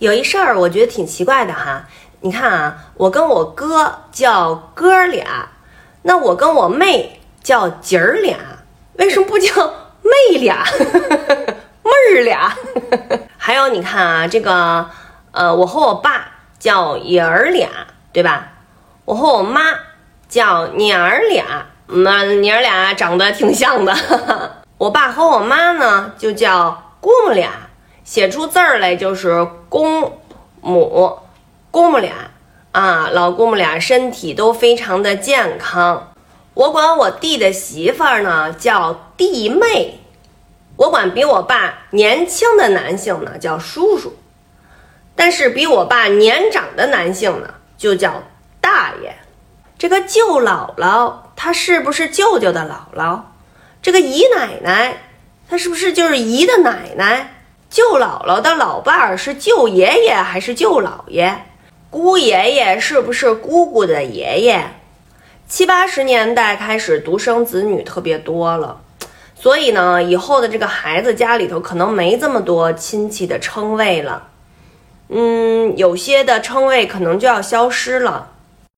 有一事儿我觉得挺奇怪的哈，你看啊，我跟我哥叫哥儿俩，那我跟我妹叫姐儿俩，为什么不叫妹俩、妹儿俩？还有你看啊，这个呃，我和我爸叫爷儿俩，对吧？我和我妈叫娘儿俩，那娘儿俩长得挺像的。我爸和我妈呢就叫姑母俩。写出字儿来就是公母，公母俩啊，老公母俩身体都非常的健康。我管我弟的媳妇儿呢叫弟妹，我管比我爸年轻的男性呢叫叔叔，但是比我爸年长的男性呢就叫大爷。这个舅姥姥她是不是舅舅的姥姥？这个姨奶奶她是不是就是姨的奶奶？舅姥姥的老伴儿是舅爷爷还是舅姥爷？姑爷爷是不是姑姑的爷爷？七八十年代开始独生子女特别多了，所以呢，以后的这个孩子家里头可能没这么多亲戚的称谓了，嗯，有些的称谓可能就要消失了。